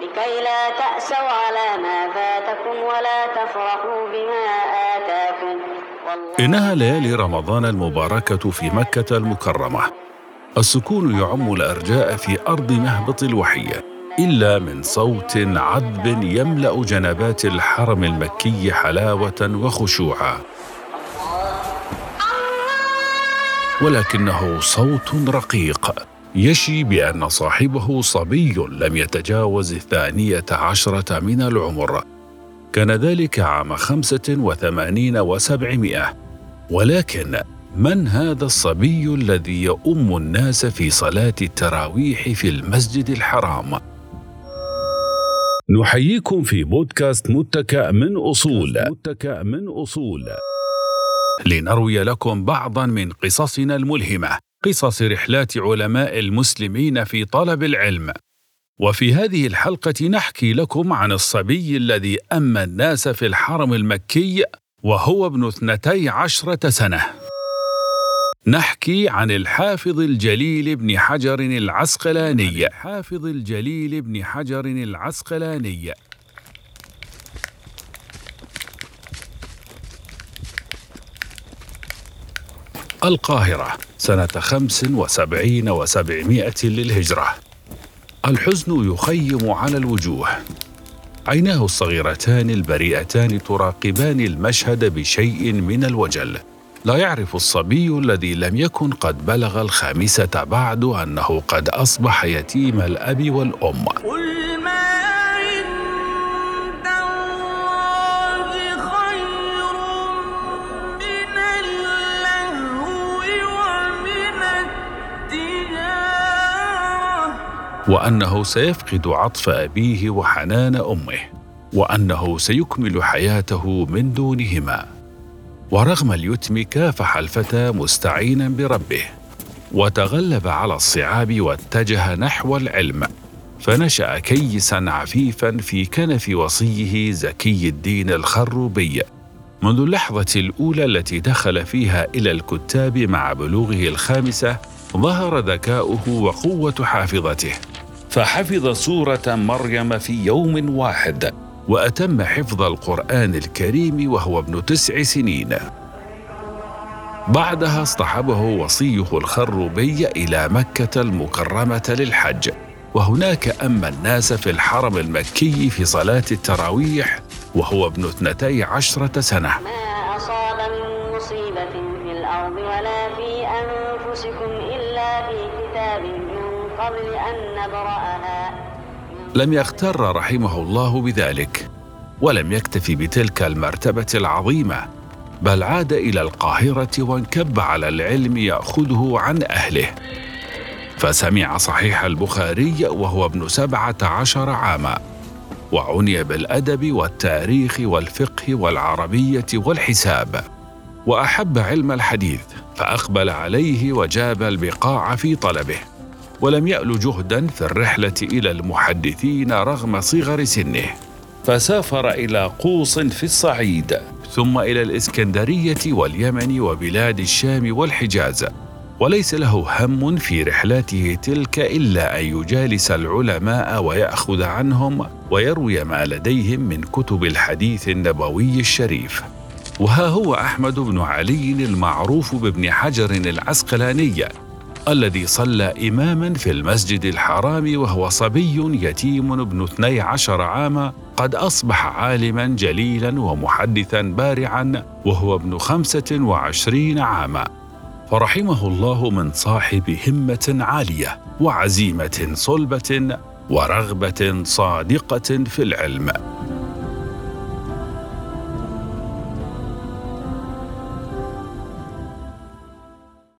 لكي لا تأسوا على ما فاتكم ولا تفرحوا بما آتاكم. إنها ليالي رمضان المباركة في مكة المكرمة. السكون يعم الأرجاء في أرض مهبط الوحي إلا من صوت عذب يملأ جنبات الحرم المكي حلاوة وخشوعا. ولكنه صوت رقيق. يشي بأن صاحبه صبي لم يتجاوز الثانية عشرة من العمر. كان ذلك عام خمسة وثمانين وسبعمائة. ولكن من هذا الصبي الذي يؤم الناس في صلاة التراويح في المسجد الحرام؟ نحييكم في بودكاست متكأ من أصول. متكأ من أصول. لنروي لكم بعضا من قصصنا الملهمة. قصص رحلات علماء المسلمين في طلب العلم. وفي هذه الحلقة نحكي لكم عن الصبي الذي أما الناس في الحرم المكي وهو ابن اثنتي عشرة سنة. نحكي عن الحافظ الجليل بن حجر العسقلاني. الحافظ الجليل بن حجر العسقلاني. القاهرة سنة خمس وسبعين وسبعمائة للهجرة. الحزن يخيم على الوجوه. عيناه الصغيرتان البريئتان تراقبان المشهد بشيء من الوجل. لا يعرف الصبي الذي لم يكن قد بلغ الخامسة بعد أنه قد أصبح يتيم الأب والأم. وأنه سيفقد عطف أبيه وحنان أمه وأنه سيكمل حياته من دونهما. ورغم اليتم كافح الفتى مستعينا بربه وتغلب على الصعاب واتجه نحو العلم. فنشأ كيسا عفيفا في كنف وصيه زكي الدين الخروبي منذ اللحظة الأولى التي دخل فيها إلى الكتاب مع بلوغه الخامسة ظهر ذكاؤه وقوة حافظته. فحفظ سورة مريم في يوم واحد وأتم حفظ القرآن الكريم وهو ابن تسع سنين. بعدها اصطحبه وصيه الخروبي إلى مكة المكرمة للحج وهناك أما الناس في الحرم المكي في صلاة التراويح وهو ابن اثنتي عشرة سنة. ما أصاب من مصيبة في الأرض ولا في أنفسكم إلا في كتاب من قبل أن نبرأها. لم يغتر رحمه الله بذلك ولم يكتف بتلك المرتبة العظيمة بل عاد إلى القاهرة وانكب على العلم يأخذه عن أهله. فسمع صحيح البخاري وهو ابن سبعة عشر عاما وعني بالأدب والتاريخ والفقه والعربية والحساب وأحب علم الحديث فأقبل عليه وجاب البقاع في طلبه. ولم يأل جهدا في الرحلة إلى المحدثين رغم صغر سنه. فسافر إلى قوص في الصعيد. ثم إلى الإسكندرية واليمن وبلاد الشام والحجاز. وليس له هم في رحلاته تلك إلا أن يجالس العلماء ويأخذ عنهم ويروي ما لديهم من كتب الحديث النبوي الشريف. وها هو أحمد بن علي المعروف بابن حجر العسقلاني. الذي صلى إماما في المسجد الحرام وهو صبي يتيم ابن اثني عشر عاما قد أصبح عالما جليلا ومحدثا بارعا وهو ابن خمسة وعشرين عاما. فرحمه الله من صاحب همة عالية وعزيمة صلبة ورغبة صادقة في العلم.